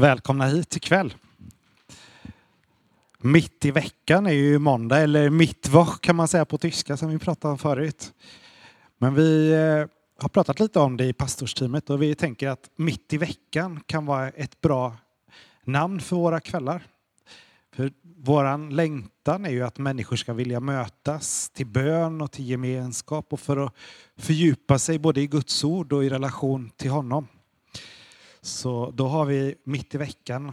Välkomna hit ikväll. Mitt i veckan är ju måndag, eller mittwoch kan man säga på tyska som vi pratade om förut. Men vi eh, har pratat lite om det i pastorsteamet och vi tänker att mitt i veckan kan vara ett bra namn för våra kvällar. För våran längtan är ju att människor ska vilja mötas till bön och till gemenskap och för att fördjupa sig både i Guds ord och i relation till honom. Så då har vi mitt i veckan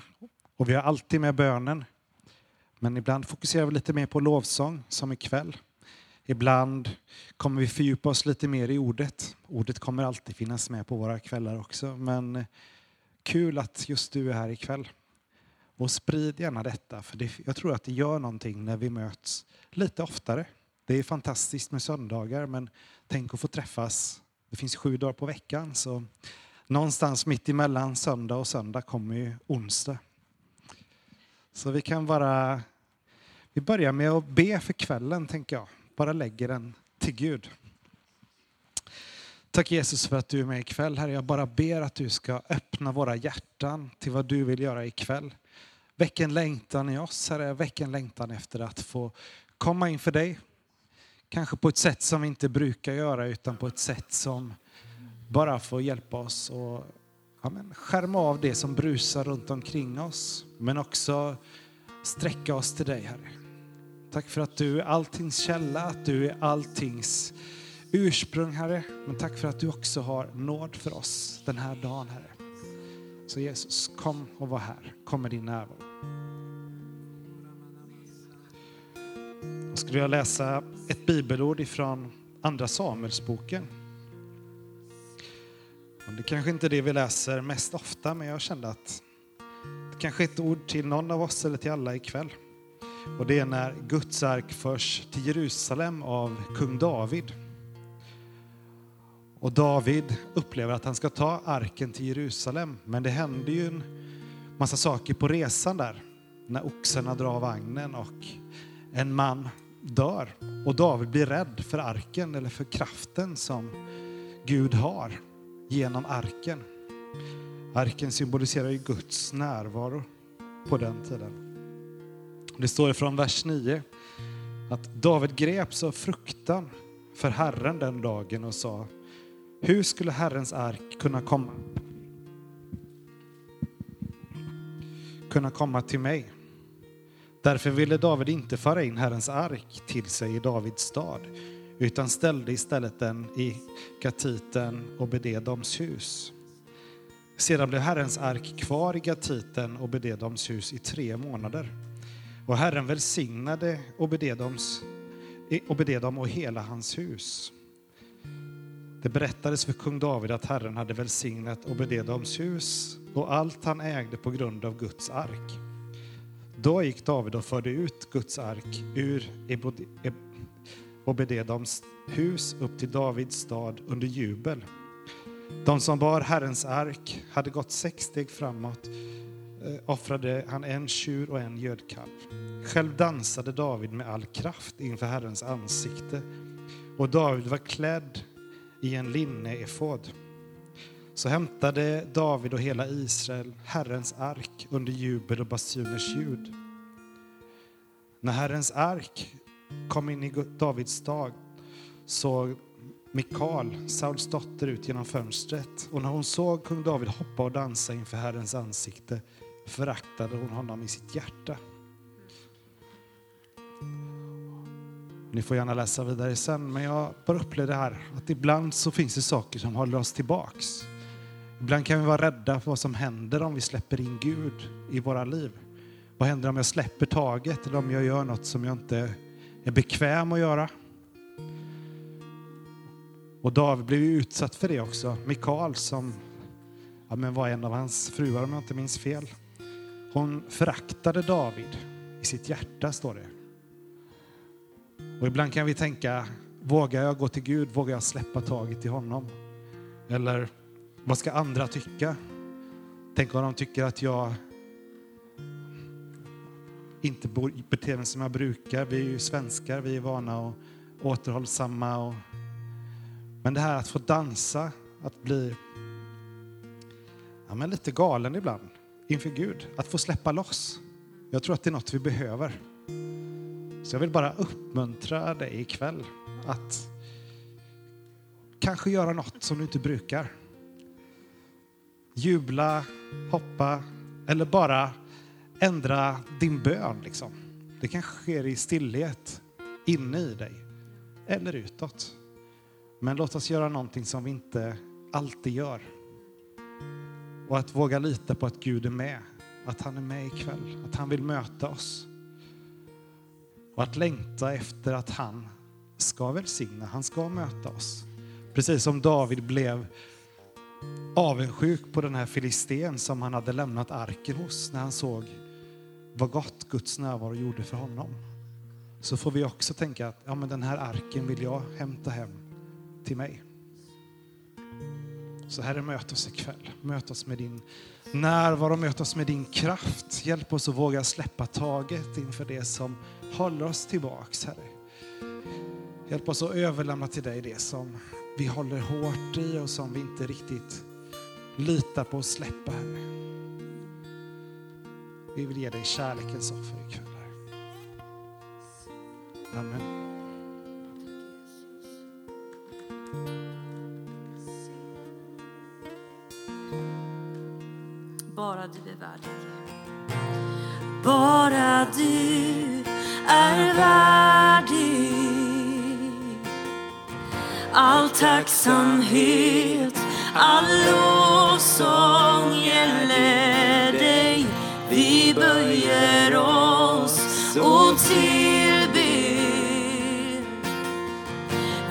och vi har alltid med bönen. Men ibland fokuserar vi lite mer på lovsång, som ikväll. Ibland kommer vi fördjupa oss lite mer i ordet. Ordet kommer alltid finnas med på våra kvällar också. Men kul att just du är här ikväll. Och sprid gärna detta, för det, jag tror att det gör någonting när vi möts lite oftare. Det är fantastiskt med söndagar, men tänk att få träffas. Det finns sju dagar på veckan, så någonstans mitt emellan söndag och söndag kommer ju onsdag. Så vi kan bara... Vi börjar med att be för kvällen, tänker jag. Bara lägger den till Gud. Tack Jesus för att du är med ikväll. Herre, jag bara ber att du ska öppna våra hjärtan till vad du vill göra ikväll. Väck en längtan i oss, Herre. Väck en längtan efter att få komma inför dig. Kanske på ett sätt som vi inte brukar göra, utan på ett sätt som bara få hjälpa oss att ja, skärma av det som brusar runt omkring oss. Men också sträcka oss till dig, Herre. Tack för att du är alltings källa, att du är alltings ursprung, Herre. Men tack för att du också har nåd för oss den här dagen, Herre. Så Jesus, kom och var här. Kom med din närvaro. Jag skulle jag läsa ett bibelord ifrån Andra Samuelsboken. Det kanske inte är det vi läser mest ofta, men jag kände att det kanske är ett ord till någon av oss eller till alla ikväll. Och det är när Guds ark förs till Jerusalem av kung David. Och David upplever att han ska ta arken till Jerusalem, men det händer ju en massa saker på resan där. När oxarna drar vagnen och en man dör. Och David blir rädd för arken eller för kraften som Gud har genom arken. Arken symboliserar ju Guds närvaro på den tiden. Det står från vers 9 att David greps av fruktan för Herren den dagen och sa hur skulle Herrens ark kunna komma? Kunna komma till mig? Därför ville David inte föra in Herrens ark till sig i Davids stad utan ställde istället den i Gatiten och Bededoms hus. Sedan blev Herrens ark kvar i Gatiten och Bededoms hus i tre månader. Och Herren välsignade Obededoms, Obededom och hela hans hus. Det berättades för kung David att Herren hade välsignat Obededoms hus och allt han ägde på grund av Guds ark. Då gick David och förde ut Guds ark ur och bede dem hus upp till Davids stad under jubel. De som bar Herrens ark hade gått sex steg framåt eh, offrade han en tjur och en gödkalv. Själv dansade David med all kraft inför Herrens ansikte och David var klädd i en linneefod. Så hämtade David och hela Israel Herrens ark under jubel och basuners ljud. När Herrens ark kom in i Davids stad såg Mikal, Sauls dotter, ut genom fönstret. Och när hon såg kung David hoppa och dansa inför Herrens ansikte föraktade hon honom i sitt hjärta. Ni får gärna läsa vidare sen, men jag bara upplevde det här att ibland så finns det saker som håller oss tillbaks. Ibland kan vi vara rädda för vad som händer om vi släpper in Gud i våra liv. Vad händer om jag släpper taget eller om jag gör något som jag inte är bekväm att göra? Och David blev utsatt för det också. Mikael som ja, men var en av hans fruar om jag inte minns fel. Hon föraktade David i sitt hjärta, står det. Och ibland kan vi tänka, vågar jag gå till Gud? Vågar jag släppa taget i honom? Eller vad ska andra tycka? Tänk om de tycker att jag inte beter mig som jag brukar. Vi är ju svenskar, vi är vana och återhållsamma. Och... Men det här att få dansa, att bli ja, men lite galen ibland inför Gud, att få släppa loss. Jag tror att det är något vi behöver. Så jag vill bara uppmuntra dig ikväll att kanske göra något som du inte brukar. Jubla, hoppa eller bara ändra din bön. Liksom. Det kanske sker i stillhet inne i dig eller utåt. Men låt oss göra någonting som vi inte alltid gör. Och att våga lita på att Gud är med. Att han är med ikväll. Att han vill möta oss. Och att längta efter att han ska välsigna, han ska möta oss. Precis som David blev avundsjuk på den här filisten som han hade lämnat arken hos när han såg vad gott Guds närvaro gjorde för honom. Så får vi också tänka att ja, men den här arken vill jag hämta hem till mig. Så Herre, möt oss ikväll. Möt oss med din närvaro, möt oss med din kraft. Hjälp oss att våga släppa taget inför det som håller oss tillbaks, Herre. Hjälp oss att överlämna till dig det som vi håller hårt i och som vi inte riktigt litar på att släppa, Herre. Vi vill ge dig kärlekens offer ikväll, Amen. Bara du är värdig. Bara du är värdig. All tacksamhet, all lovsång gäller dig. Vi böjer oss och tillber.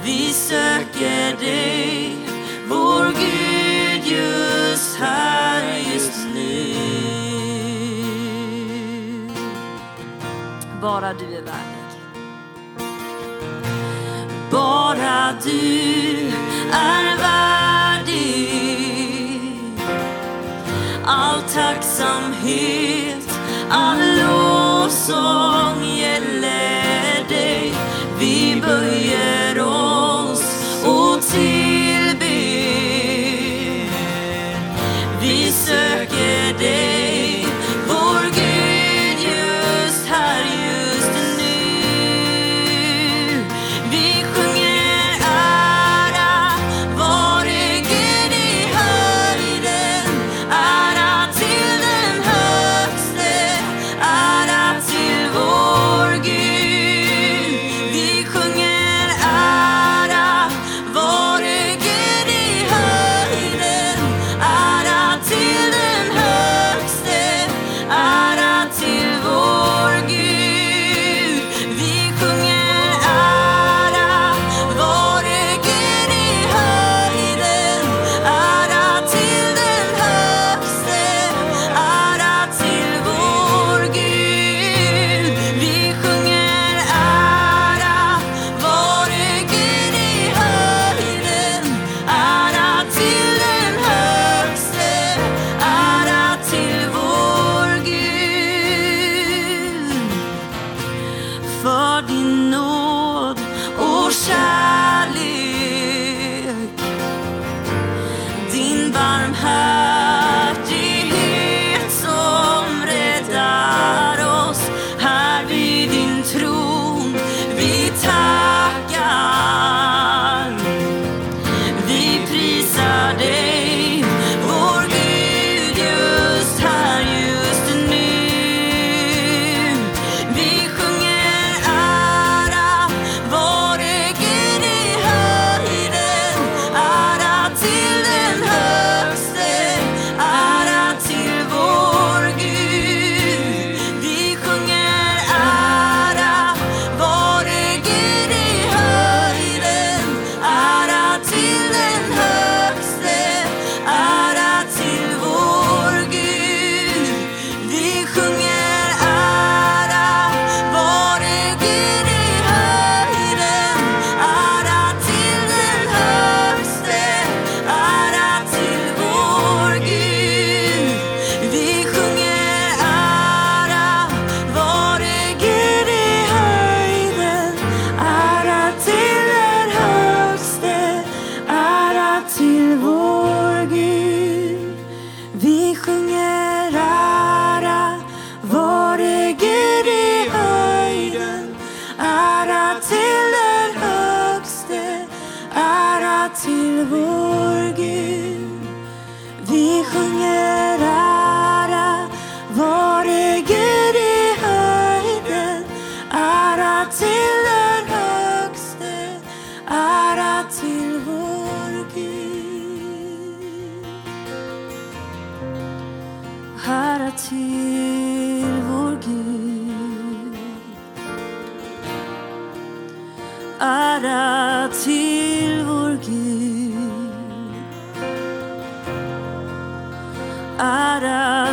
Vi söker dig, vår Gud, just här, just nu. Bara du är värdig. Bara du är värdig. All tacksamhet, all lovsång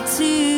to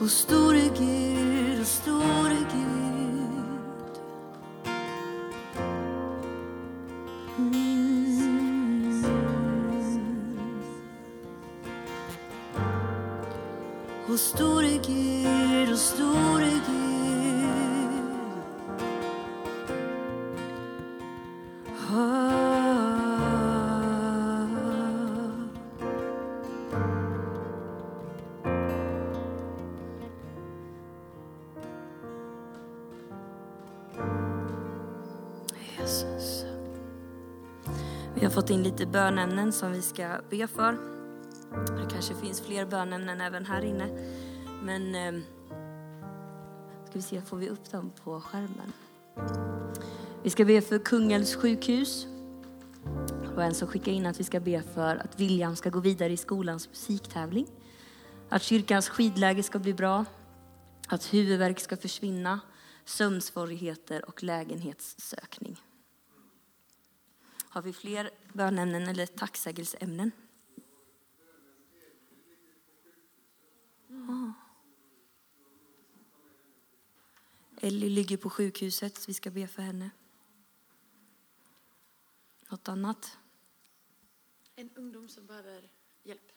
hos store Gud, o store fått in lite bönämnen som vi ska be för. Det kanske finns fler bönämnen även här inne. Men eh, ska vi se, får vi upp dem på skärmen? Vi ska be för Kungälvs sjukhus. Det var en som skickade in att vi ska be för att William ska gå vidare i skolans musiktävling. Att kyrkans skidläge ska bli bra. Att huvudvärk ska försvinna. Sömnsvårigheter och lägenhetssök. Har vi fler bönämnen eller tacksägelseämnen? Ja. Ellie ligger på sjukhuset, så vi ska be för henne. Något annat? En ungdom som behöver hjälp.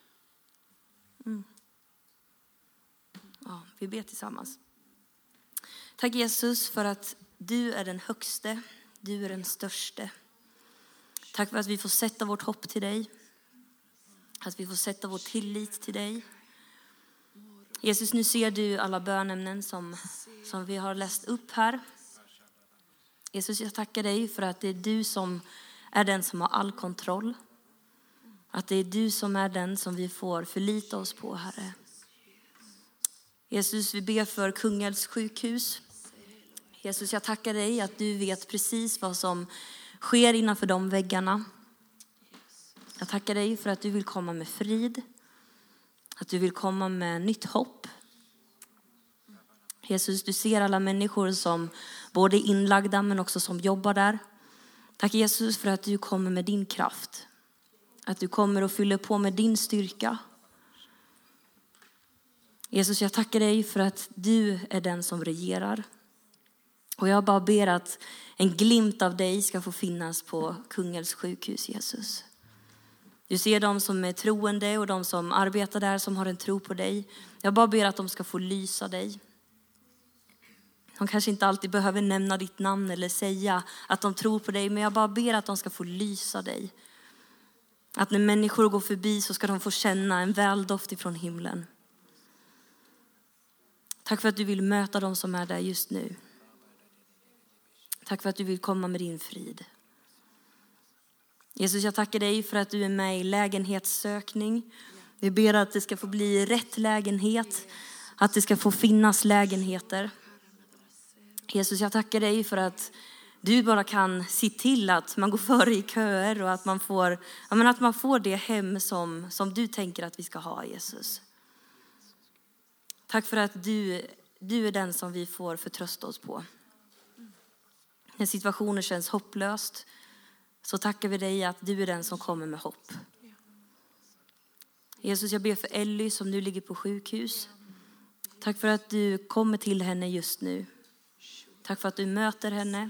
Ja, vi ber tillsammans. Tack Jesus för att du är den högste, du är den störste. Tack för att vi får sätta vårt hopp till dig. Att vi får sätta vår tillit till dig. Jesus, nu ser du alla bönämnen som, som vi har läst upp här. Jesus, jag tackar dig för att det är du som är den som har all kontroll. Att det är du som är den som vi får förlita oss på, Herre. Jesus, vi ber för Kungälvs sjukhus. Jesus, jag tackar dig att du vet precis vad som sker innanför de väggarna. Jag tackar dig för att du vill komma med frid, att du vill komma med nytt hopp. Jesus, du ser alla människor som både är inlagda men också som jobbar där. Tack Jesus för att du kommer med din kraft. Att du kommer och fyller på med din styrka. Jesus, jag tackar dig för att du är den som regerar. Och jag bara ber att en glimt av dig ska få finnas på Kungälvs sjukhus, Jesus. Du ser de som är troende och de som arbetar där som har en tro på dig. Jag bara ber att de ska få lysa dig. De kanske inte alltid behöver nämna ditt namn eller säga att de tror på dig, men jag bara ber att de ska få lysa dig. Att när människor går förbi så ska de få känna en väldoft ifrån himlen. Tack för att du vill möta dem som är där just nu. Tack för att du vill komma med din frid. Jesus, jag tackar dig för att du är med i lägenhetssökning. Vi ber att det ska få bli rätt lägenhet, att det ska få finnas lägenheter. Jesus, jag tackar dig för att du bara kan se till att man går före i köer och att man får, menar, att man får det hem som, som du tänker att vi ska ha, Jesus. Tack för att du, du är den som vi får förtrösta oss på. När situationen känns hopplöst så tackar vi dig att du är den som kommer med hopp. Jesus, jag ber för Ellie som nu ligger på sjukhus. Tack för att du kommer till henne just nu. Tack för att du möter henne.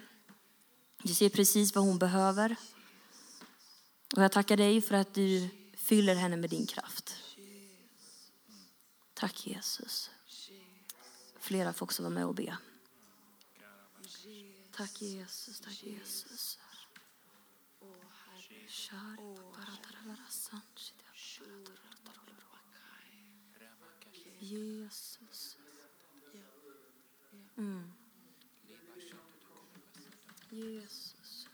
Du ser precis vad hon behöver. Och jag tackar dig för att du fyller henne med din kraft. Tack Jesus. Flera får också vara med och be. Tack Jesus, tack Jesus. Jesus. Mm. Jesus.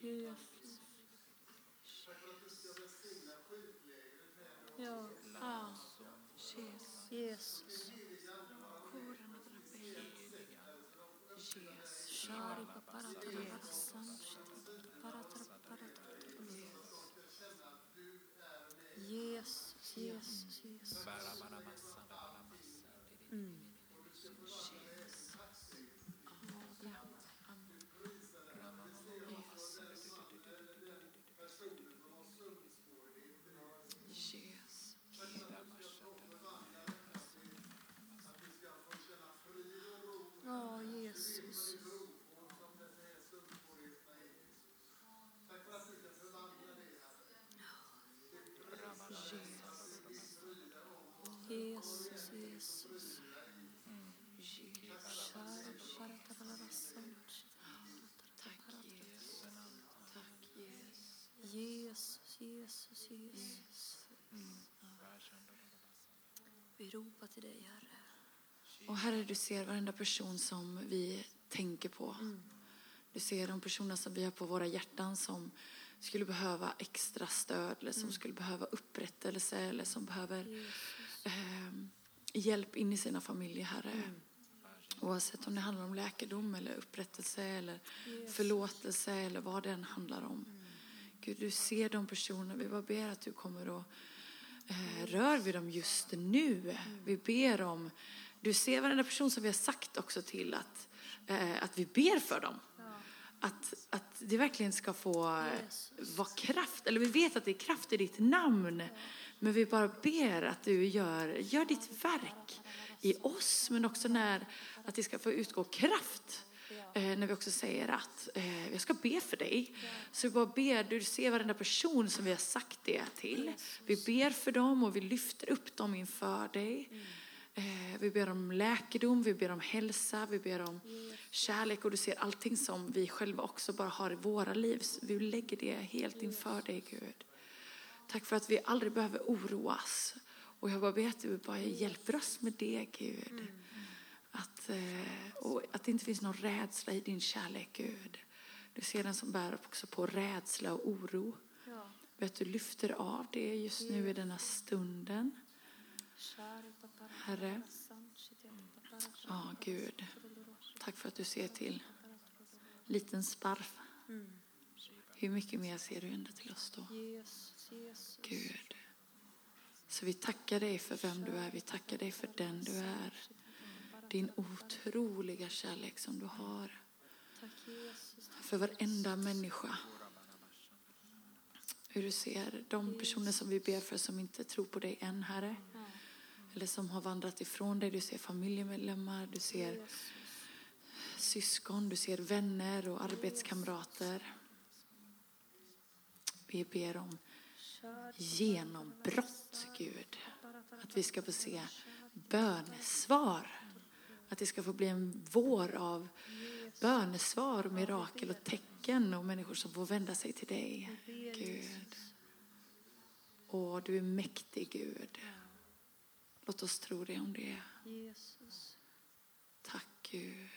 Jesus. Ja. Ja. Jesus. Jesus. Jesus, Jesus. Mm. Vi ropar till dig, Herre. Och Herre, du ser varenda person som vi tänker på. Du ser de personer som vi har på våra hjärtan som skulle behöva extra stöd eller som skulle behöva upprättelse eller som behöver eh, hjälp in i sina familjer, Herre. Oavsett om det handlar om läkedom eller upprättelse eller förlåtelse eller vad det än handlar om. Gud, du ser de personerna. Vi bara ber att du kommer eh, rör vid dem just nu. Vi ber om, du ser varenda person som vi har sagt också till att, eh, att vi ber för dem. Att, att det verkligen ska få eh, vara kraft, eller vi vet att det är kraft i ditt namn. Men vi bara ber att du gör, gör ditt verk i oss, men också när, att det ska få utgå kraft. Eh, när vi också säger att eh, jag ska be för dig. Så vi bara ber, du ser varenda person som vi har sagt det till. Vi ber för dem och vi lyfter upp dem inför dig. Eh, vi ber om läkedom, vi ber om hälsa, vi ber om kärlek och du ser allting som vi själva också bara har i våra liv. Vi lägger det helt inför dig Gud. Tack för att vi aldrig behöver oroas. Och jag bara ber att du bara hjälper oss med det Gud. Att, eh, att det inte finns någon rädsla i din kärlek Gud. Du ser den som bär också på rädsla och oro. Ja. Att du lyfter av det just nu i denna stunden. Herre. Ja, Gud. Tack för att du ser till liten sparv. Hur mycket mer ser du ändå till oss då? Gud. Så vi tackar dig för vem du är. Vi tackar dig för den du är. Din otroliga kärlek som du har för varenda människa. Hur du ser de personer som vi ber för som inte tror på dig än, Herre. Eller som har vandrat ifrån dig. Du ser familjemedlemmar, du ser syskon, du ser vänner och arbetskamrater. Vi ber om genombrott, Gud. Att vi ska få se bönesvar. Att det ska få bli en vår av bönesvar och mirakel och tecken och människor som får vända sig till dig, Gud. Åh, du är mäktig, Gud. Låt oss tro det om det. Tack, Gud.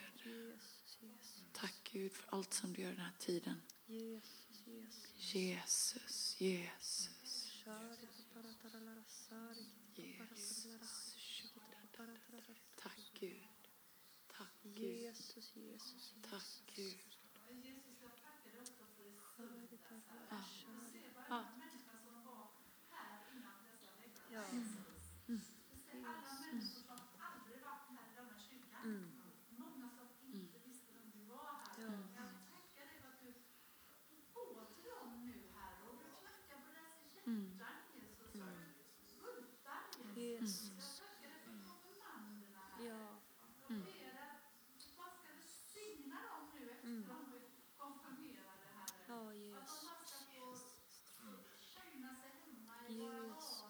Tack, Gud, för allt som du gör den här tiden. Jesus, Jesus. Jesus, Jesus, Shari paparatarala sari Jesus. Tack, Gud. Tack, Gud. Jesus, Jesus, Tack, Gud. Ja. Ja. Jesus. Ja. Ja, Jesus. Jesus.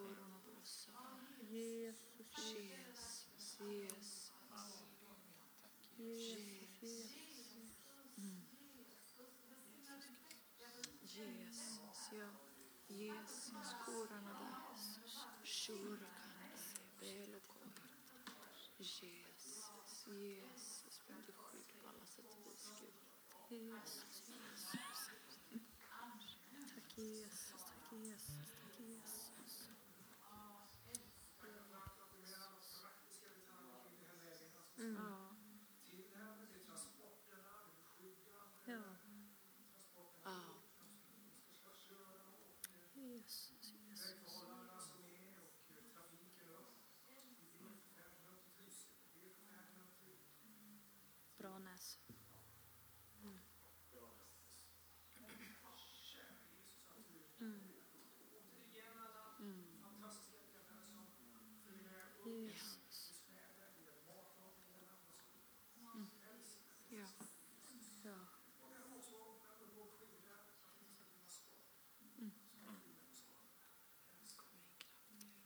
Jesus. Jesus. Jesus, Jesus. Jesus. Jesus, ja. Jesus, korana där. Jesus, Jesus, du skydd på alla sätt och vis, Gud. Jesus. Jesus. Tack Jesus. Tack Jesus.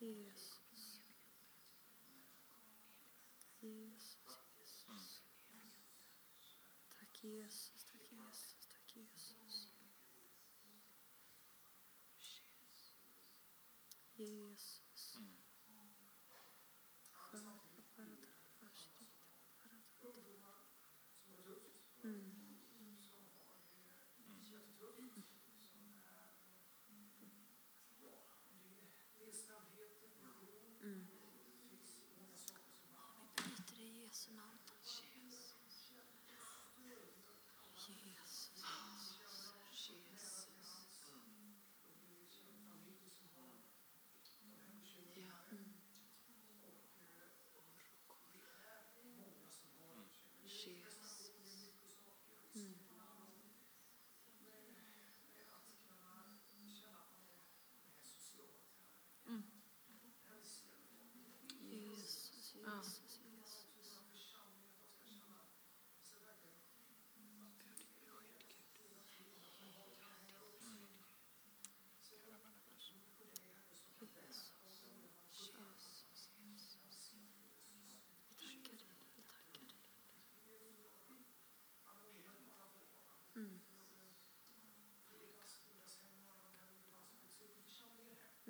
Isso. Isso, Tá aqui, Jesus. Tá aqui, Jesus. Tá aqui, Jesus. Isso.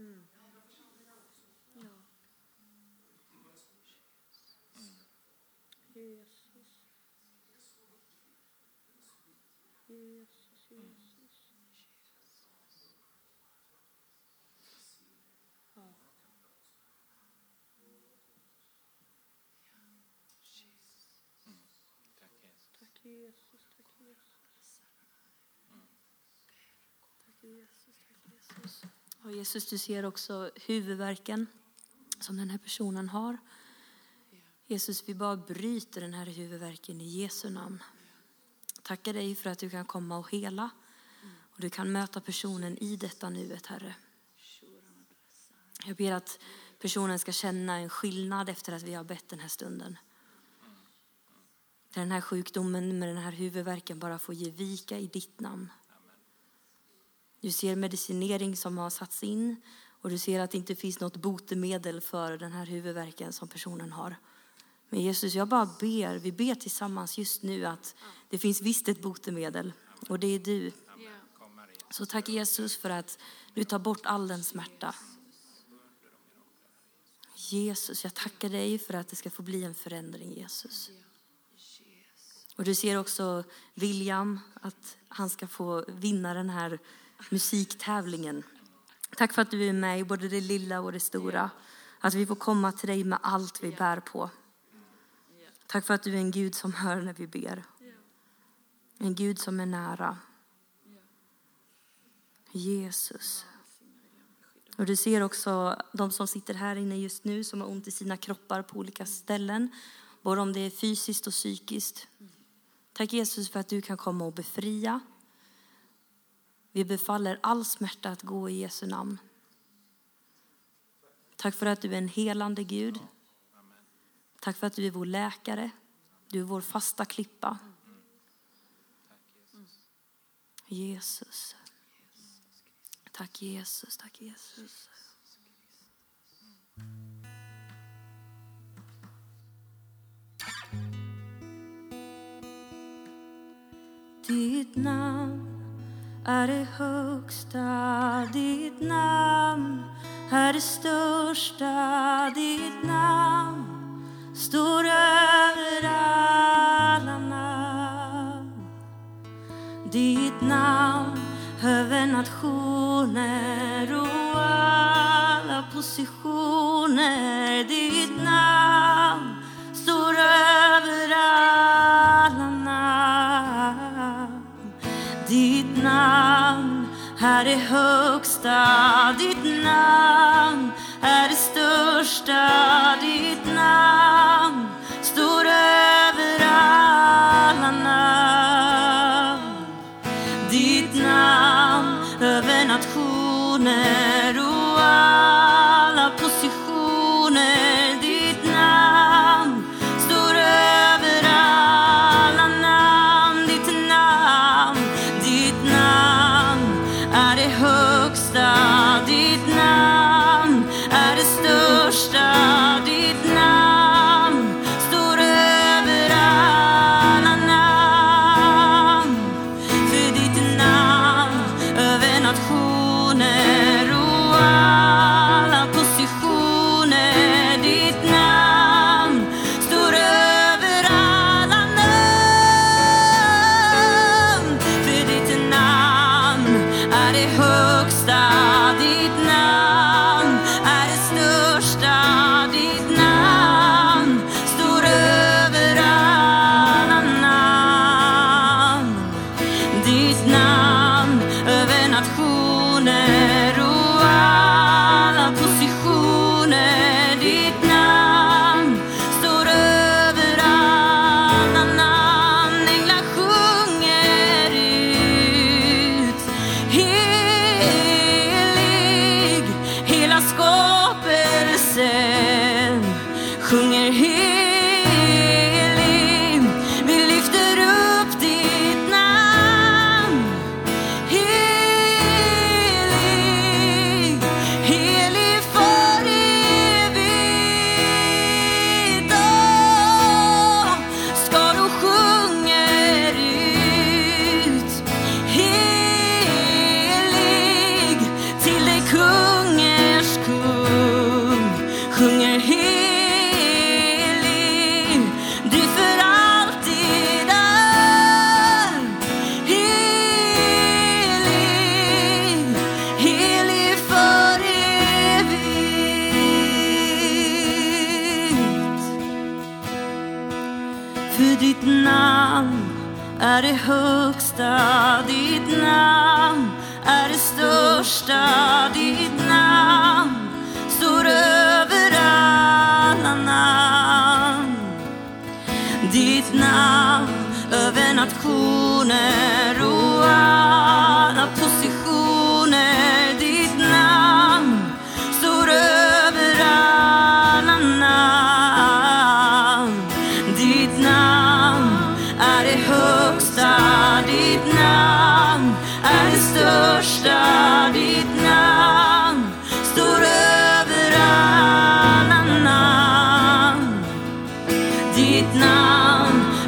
Mm. Ja. Jesus. Jesus, Jesus. Ja. Tack Jesus, tack Jesus. Tack Jesus, tack Jesus. Och Jesus, du ser också huvudvärken som den här personen har. Jesus, vi bara bryter den här huvudvärken i Jesu namn. Tackar dig för att du kan komma och hela. Och du kan möta personen i detta nuet, Herre. Jag ber att personen ska känna en skillnad efter att vi har bett den här stunden. Den här sjukdomen med den här huvudvärken bara får ge vika i ditt namn. Du ser medicinering som har satts in och du ser att det inte finns något botemedel för den här huvudvärken som personen har. Men Jesus, jag bara ber, vi ber tillsammans just nu att det finns visst ett botemedel och det är du. Så tack Jesus för att du tar bort all den smärta. Jesus, jag tackar dig för att det ska få bli en förändring Jesus. Och du ser också William, att han ska få vinna den här musiktävlingen. Tack för att du är med i både det lilla och det stora. Att vi får komma till dig med allt vi bär på. Tack för att du är en Gud som hör när vi ber. En Gud som är nära. Jesus. Och du ser också de som sitter här inne just nu som har ont i sina kroppar på olika ställen. Både om det är fysiskt och psykiskt. Tack Jesus för att du kan komma och befria. Vi befaller all smärta att gå i Jesu namn. Tack för att du är en helande Gud. Tack för att du är vår läkare. Du är vår fasta klippa. Jesus. Tack Jesus, tack Jesus. Ditt namn är det högsta, ditt namn är det största, ditt namn står över alla namn. Ditt namn över nationer och alla positioner. Ditt namn står över Ditt namn är det högsta, ditt namn. Är det största, ditt namn. Står över alla namn.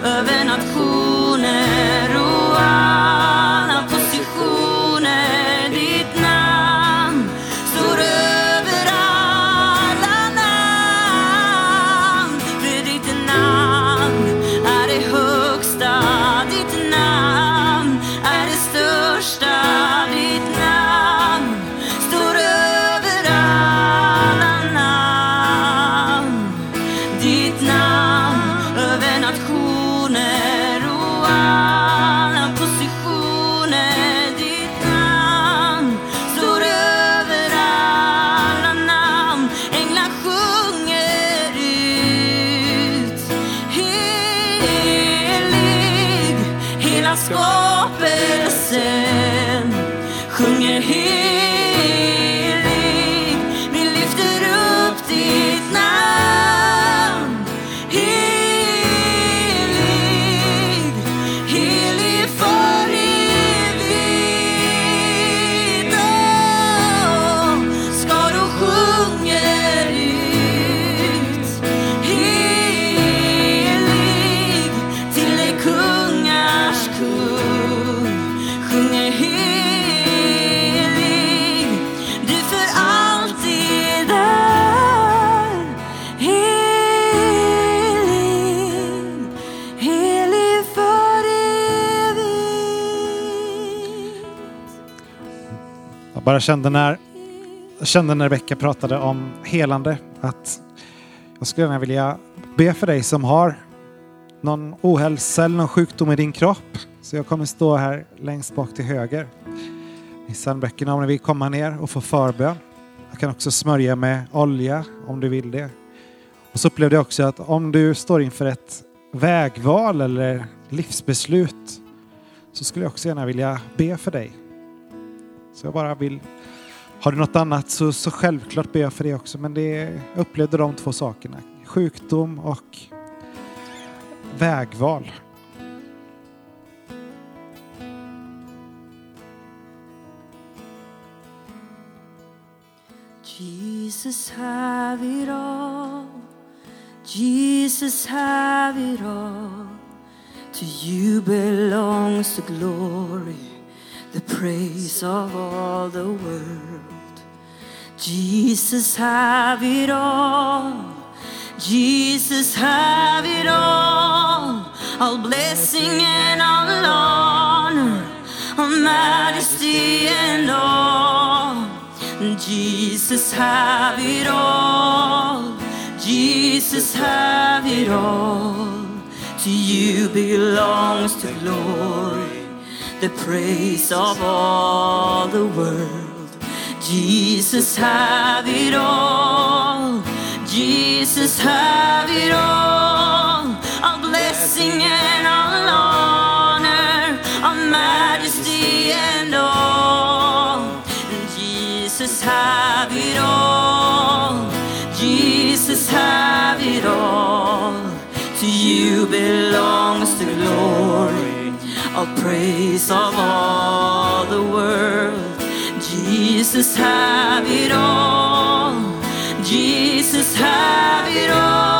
Över nationer bara kände när, jag kände när Rebecka pratade om helande att jag skulle gärna vilja be för dig som har någon ohälsa eller någon sjukdom i din kropp. Så jag kommer stå här längst bak till höger i sandböckerna om ni vill komma ner och få förbön. Jag kan också smörja med olja om du vill det. Och så upplevde jag också att om du står inför ett vägval eller livsbeslut så skulle jag också gärna vilja be för dig. Så jag bara vill... Har du något annat så, så självklart ber jag för det också. Men det, jag upplevde de två sakerna. Sjukdom och vägval. Jesus have it all. Jesus have it all. To you belongs the glory, the praise of all the world. Jesus have it all. Jesus have it all. All blessing and all honor, all majesty and all. Jesus have it all. Jesus have it all. To you belongs the glory, the praise of all the world. Jesus, have it all. Jesus, have it all. Our blessing and our honor, our majesty and all. Jesus, have it all. Jesus, have it all. To you belongs the glory. A praise of all the world. Jesus, have it all. Jesus, have it all.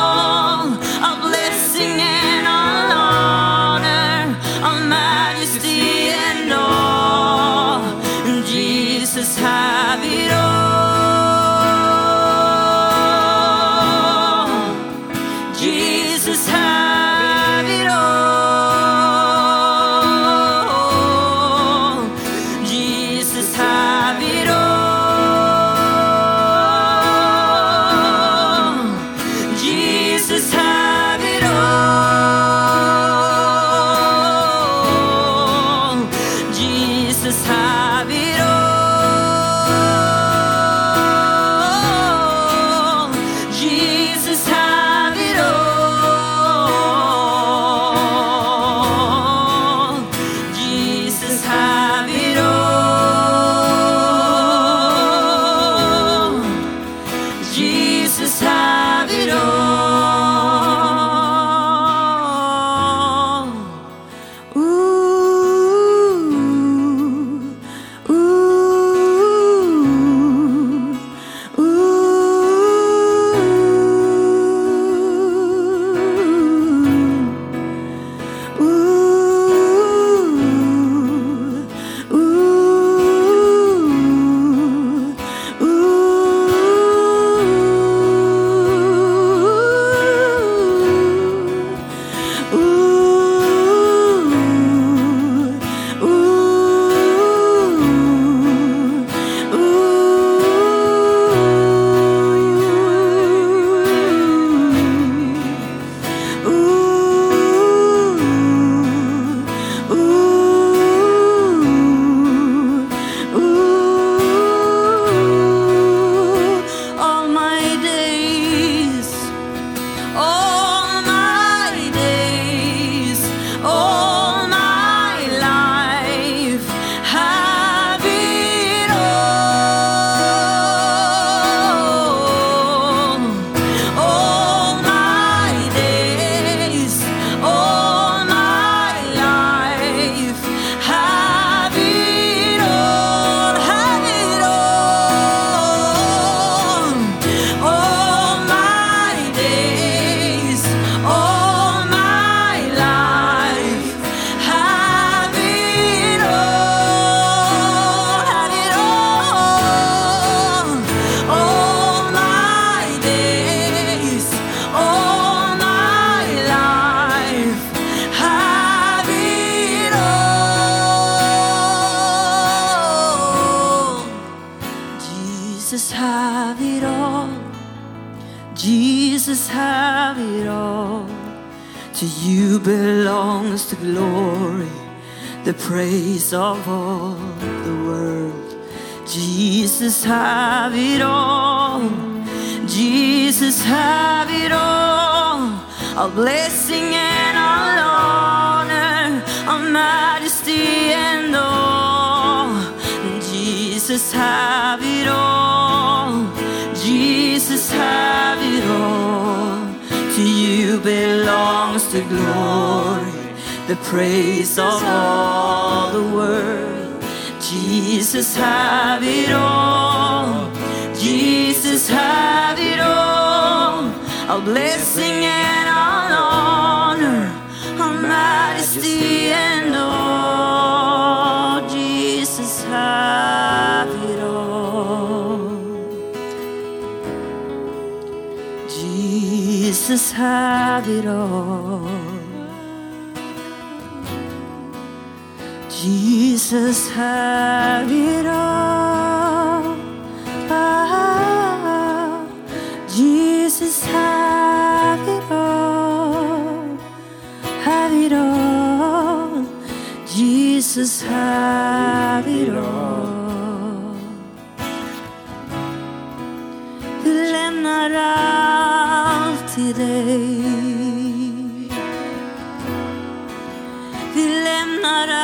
oss här idag. Vi lämnar allt till dig. Vi lämnar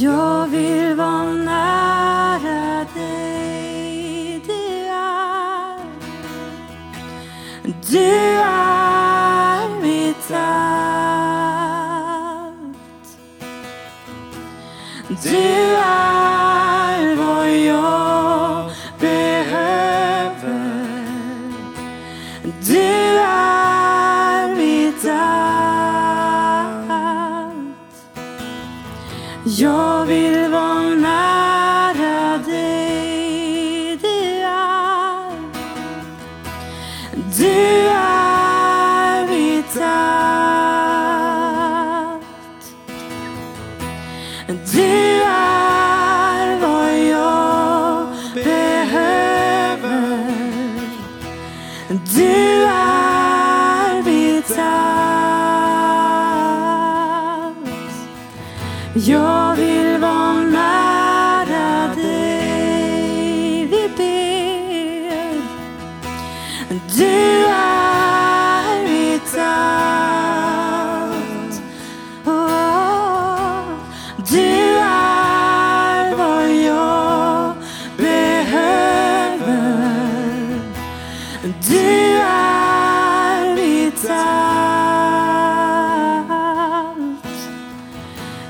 Your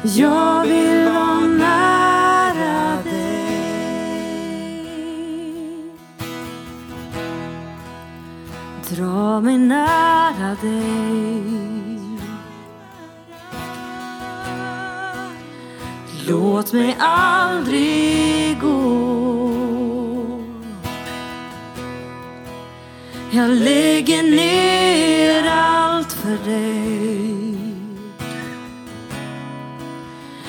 Jag vill vara nära dig. Dra mig nära dig. Låt mig aldrig gå. Jag lägger ner allt för dig.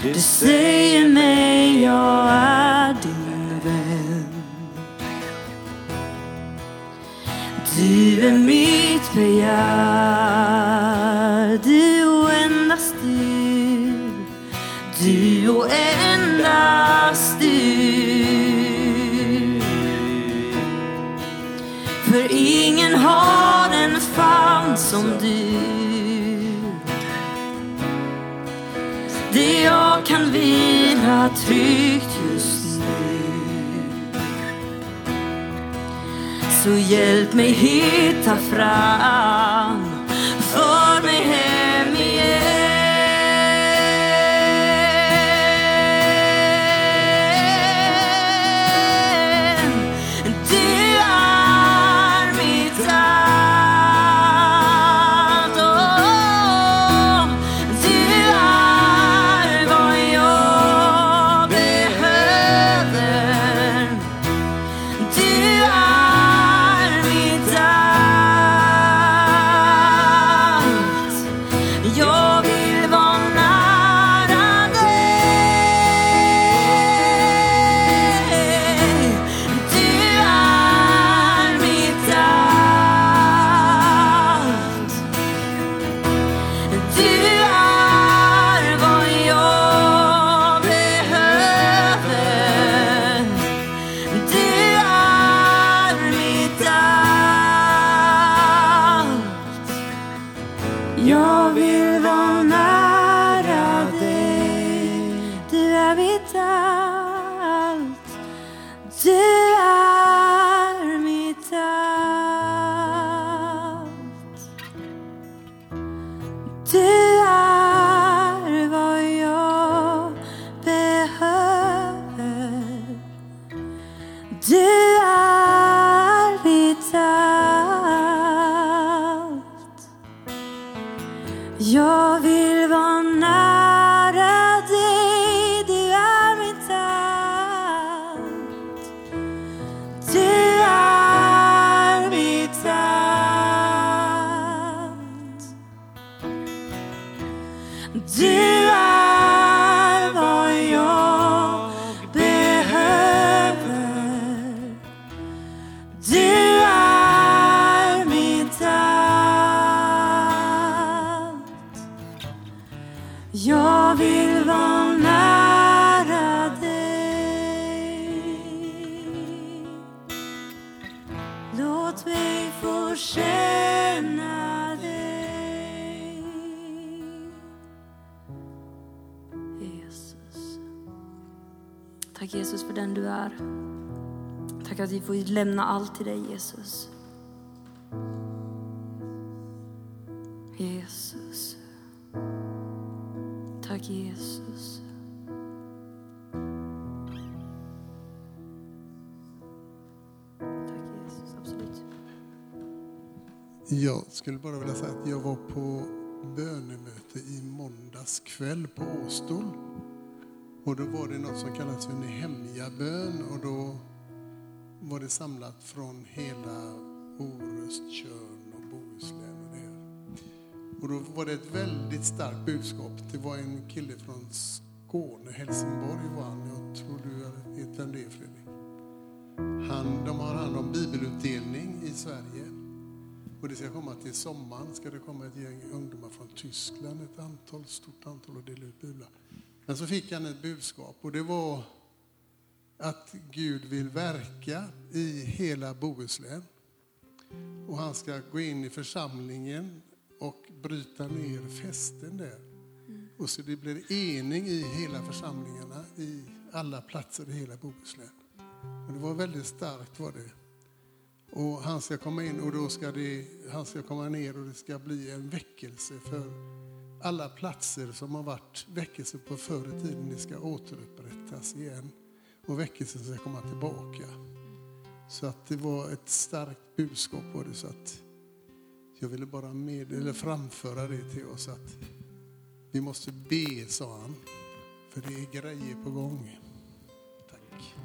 Du säger mig jag är din vän. Du är mitt begär. Vila tryggt just nu. Så hjälp mig hitta fram, Jag vill vara att vi får lämna allt till dig Jesus. Jesus. Tack Jesus. Tack Jesus, absolut. Jag skulle bara vilja säga att jag var på bönemöte i måndags kväll på Åstol. Och då var det något som kallas för Nehemja-bön och då var det samlat från hela Orust, Tjörn och Bohuslän. Och, det och då var det ett väldigt starkt budskap. Det var en kille från Skåne, Helsingborg var han. Jag tror du vet vem det är Fredrik. Han, de har hand om bibelutdelning i Sverige. Och det ska komma till sommaren ska det komma ett gäng ungdomar från Tyskland, ett antal, stort antal och dela ut biblar. Men så fick han ett budskap och det var att Gud vill verka i hela Bohuslän. Och han ska gå in i församlingen och bryta ner fästen där. Och så det blir ening i hela församlingarna, i alla platser i hela Bohuslän. Och det var väldigt starkt var det. Och han ska komma in och då ska det, han ska komma ner och det ska bli en väckelse för alla platser som har varit väckelse på förr i tiden. Det ska återupprättas igen och väckelsen ska komma tillbaka. Så att det var ett starkt budskap på det så att jag ville bara med, eller framföra det till oss att vi måste be, sa han. För det är grejer på gång. Tack.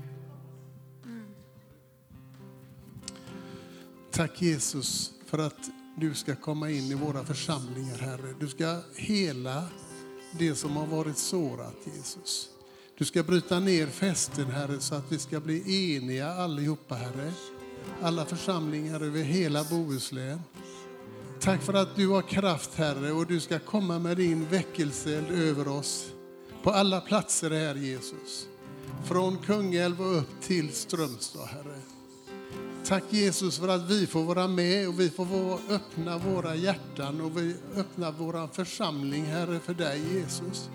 Tack Jesus för att du ska komma in i våra församlingar, Herre. Du ska hela det som har varit sårat, Jesus. Du ska bryta ner fästen, Herre, så att vi ska bli eniga allihopa, Herre. Alla församlingar över hela Bohuslän. Tack för att du har kraft, Herre, och du ska komma med din väckelse över oss. på alla platser här Jesus. Från Kungälv och upp till Strömstad, Herre. Tack Jesus för att vi får vara med och vi får vara, öppna våra hjärtan och vi öppnar vår församling, Herre, för dig Jesus.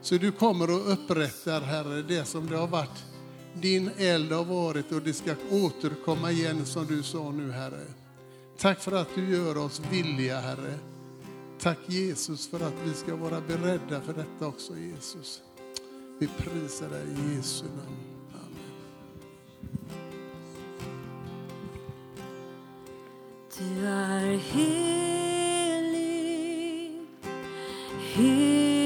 Så du kommer och upprättar, Herre, det som det har varit. Din eld har varit och det ska återkomma igen som du sa nu, Herre. Tack för att du gör oss villiga, Herre. Tack Jesus för att vi ska vara beredda för detta också, Jesus. Vi prisar dig i Jesu namn. Amen. Du är helig, helig.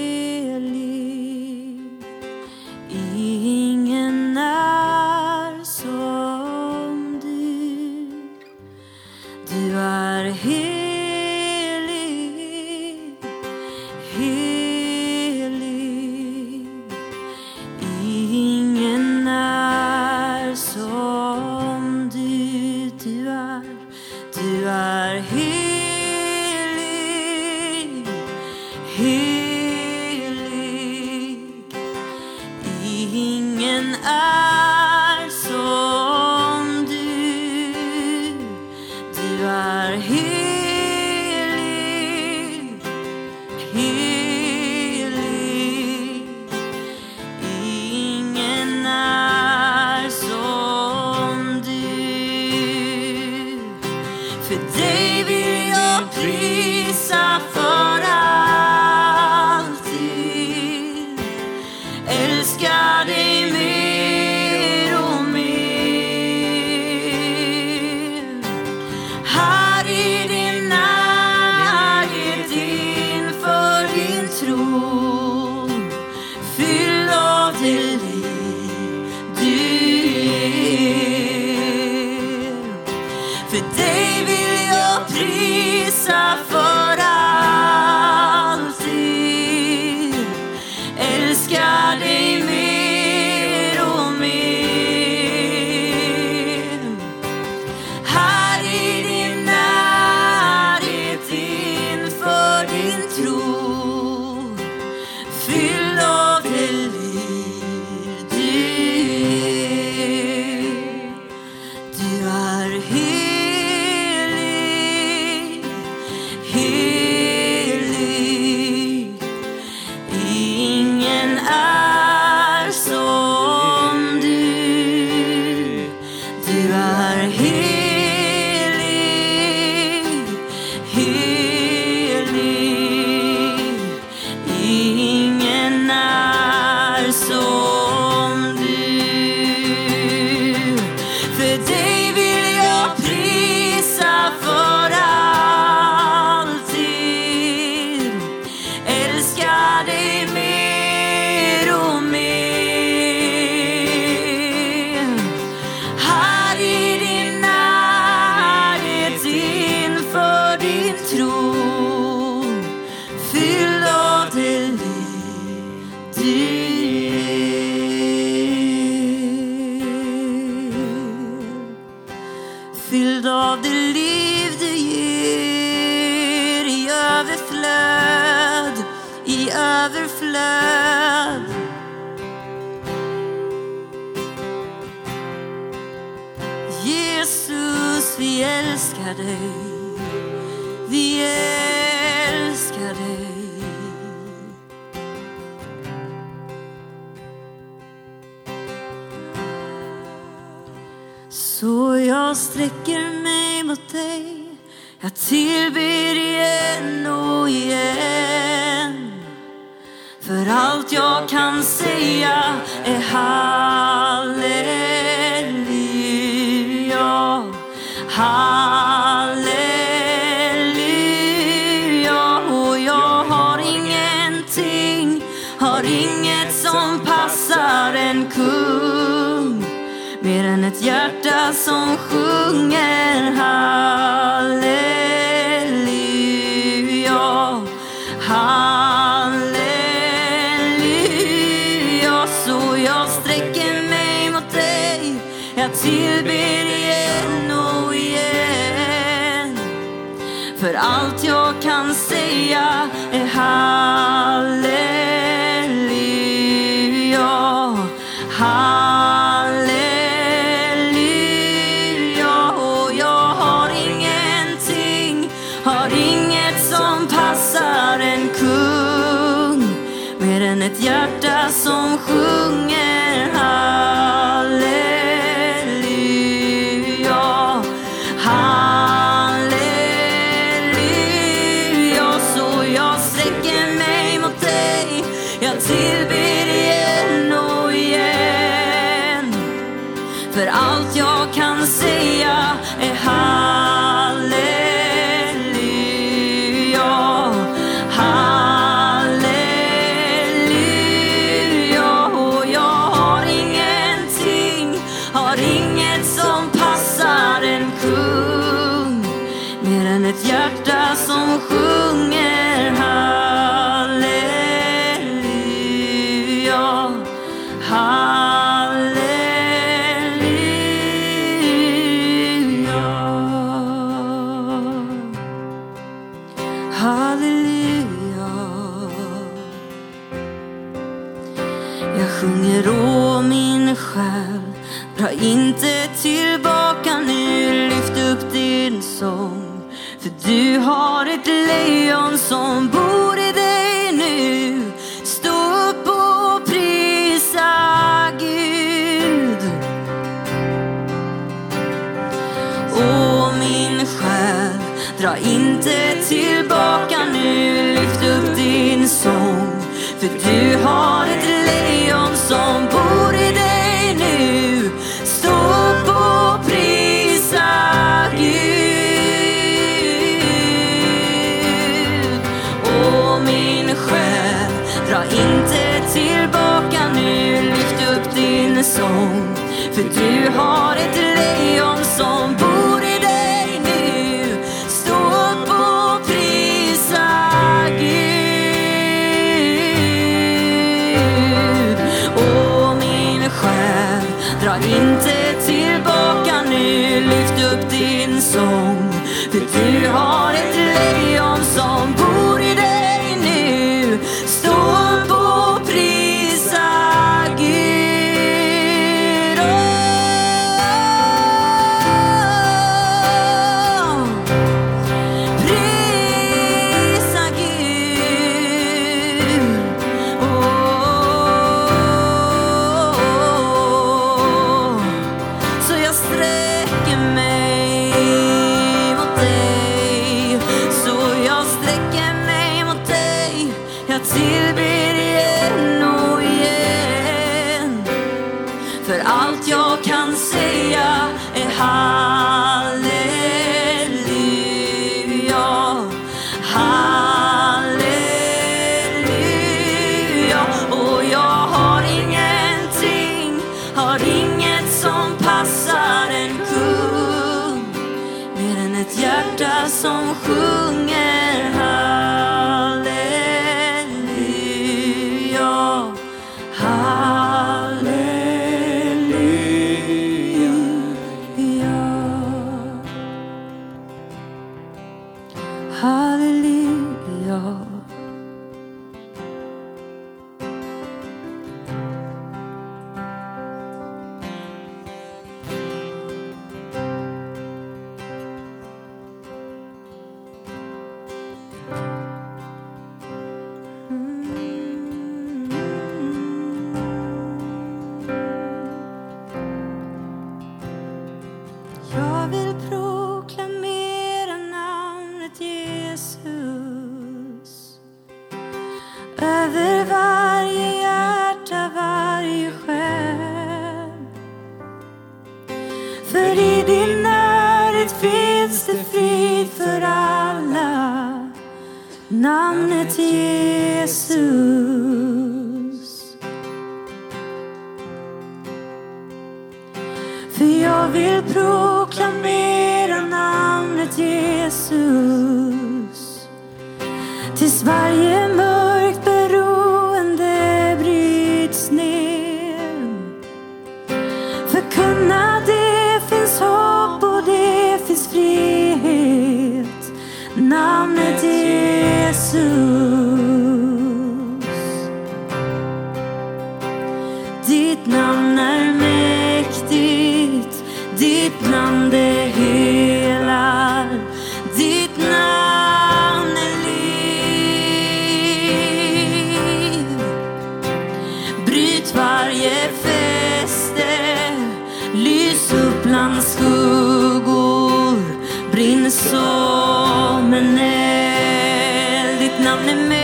Som en eld. Ditt namn är med.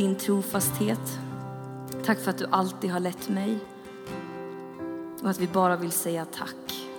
Din trofasthet. Tack för att du alltid har lett mig. Och att vi bara vill säga tack. Tack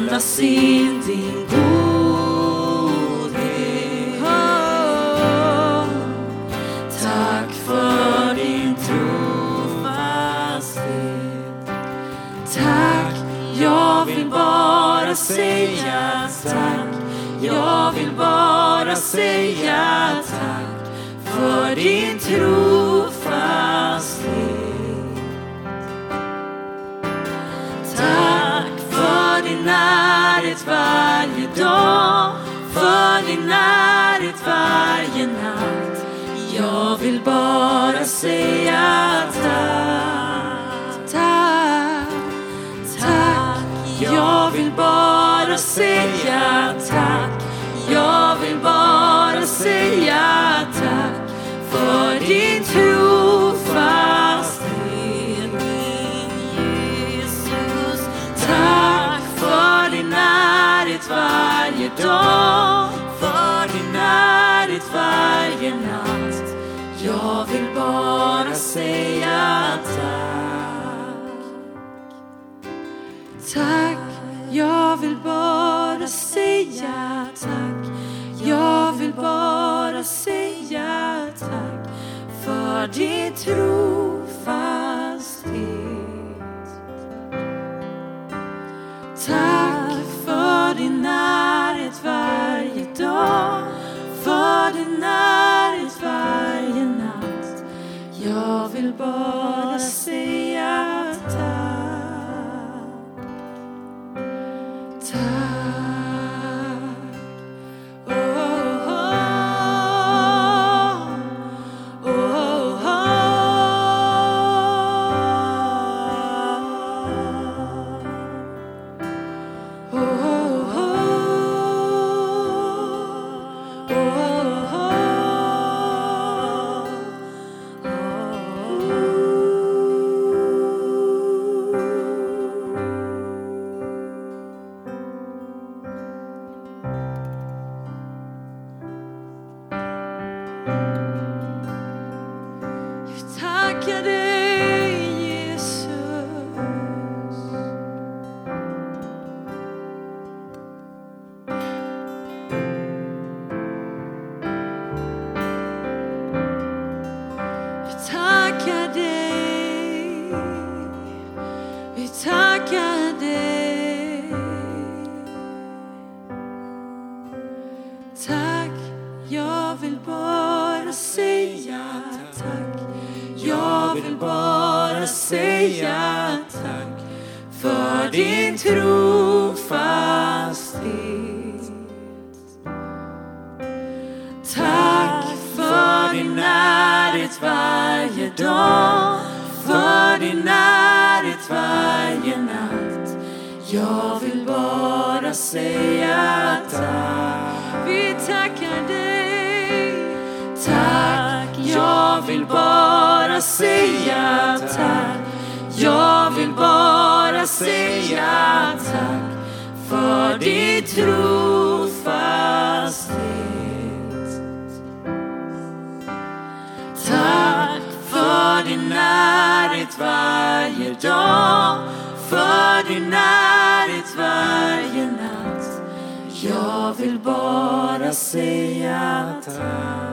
andas in din godhet oh, Tack för din trofasthet Tack, jag vill bara säga tack. Jag vill bara säga tack för din trofasthet. Säga tack. Tack, tack. Jag vill bara säga tack. Jag vill bara säga tack för din trofasthet, min Jesus. Tack för din närhet varje dag, för din närhet varje natt. Jag vill bara säga tack. Tack, jag vill bara säga tack. Jag vill bara säga tack för din trofasthet. Tack för din närhet varje dag, för din närhet varje dag jag vill bara säga tackar dig. Tack, jag vill bara säga tack. Jag vill bara säga tack för din tro. Jag vill bara säga tack. Vi tackar dig. Tack, jag vill bara säga tack. Jag vill bara säga tack för din trofasthet. Tack för din närhet varje dag, för din närhet varit varje natt. Jag vill bara säga. Tack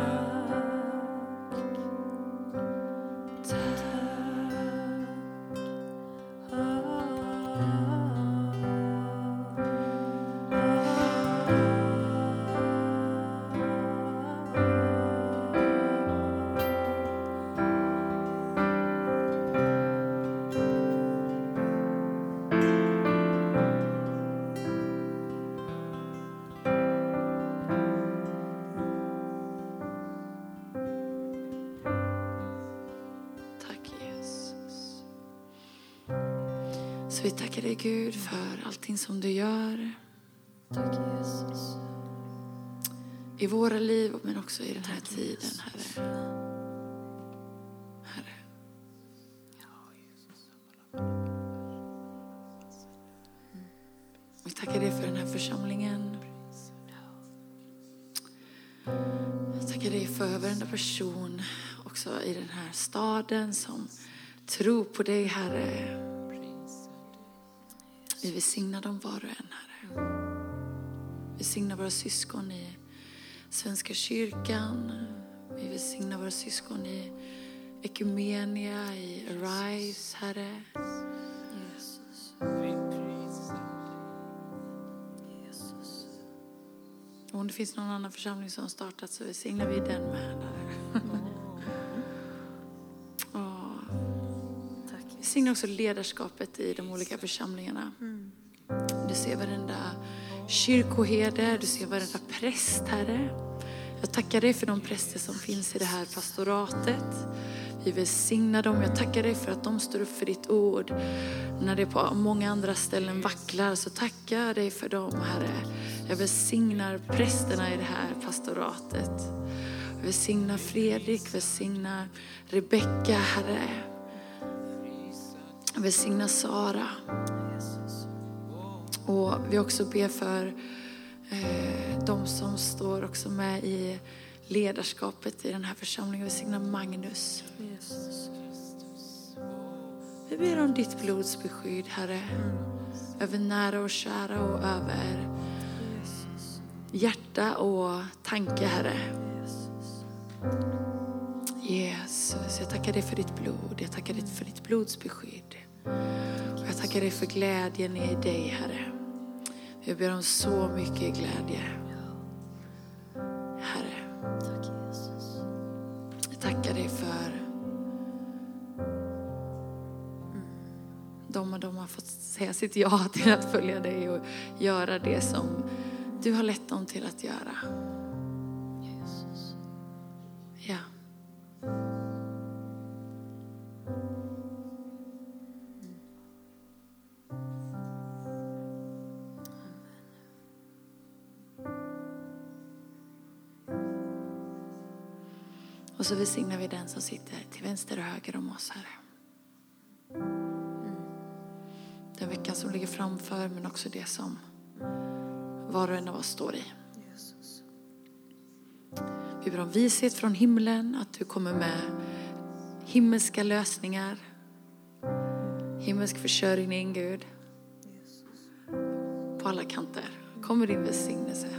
dig Gud för allting som du gör. I våra liv men också i den här tiden Herre. Herre. Vi tackar dig för den här församlingen. Jag tackar dig för varenda person också i den här staden som tror på dig Herre. Vi välsignar dem var och en Herre. Vi välsignar våra syskon i Svenska kyrkan. Vi välsignar våra syskon i Ekumenia, i Arise Herre. Och om det finns någon annan församling som har startat så välsignar vi den med Herre. Vi signar också ledarskapet i de olika församlingarna. Du ser varenda kyrkoherde, du ser varenda präst, Herre. Jag tackar dig för de präster som finns i det här pastoratet. Vi välsignar dem. Jag tackar dig för att de står upp för ditt ord. När det på många andra ställen vacklar så tackar jag dig för dem, Herre. Jag välsignar prästerna i det här pastoratet. Jag välsignar Fredrik, välsignar Rebecka, Herre. Jag välsignar Sara. Och vi också ber för eh, de som står också med i ledarskapet i den här församlingen. Välsigna Magnus. Vi ber om ditt blods beskydd, Herre. Över nära och kära och över hjärta och tanke, Herre. Jesus, jag tackar dig för ditt blod. Jag tackar dig för ditt blods beskydd. Och jag tackar dig för glädjen i dig, Herre. Jag ber om så mycket glädje. Herre. Jag tackar dig för mm, de och de har fått säga sitt ja till att följa dig och göra det som du har lett dem till att göra. Så välsignar vi den som sitter till vänster och höger om oss, Herre. Den veckan som ligger framför, men också det som var och en av oss står i. Vi ber om vishet från himlen, att du kommer med himmelska lösningar, himmelsk försörjning, Gud. På alla kanter. Kommer din välsignelse.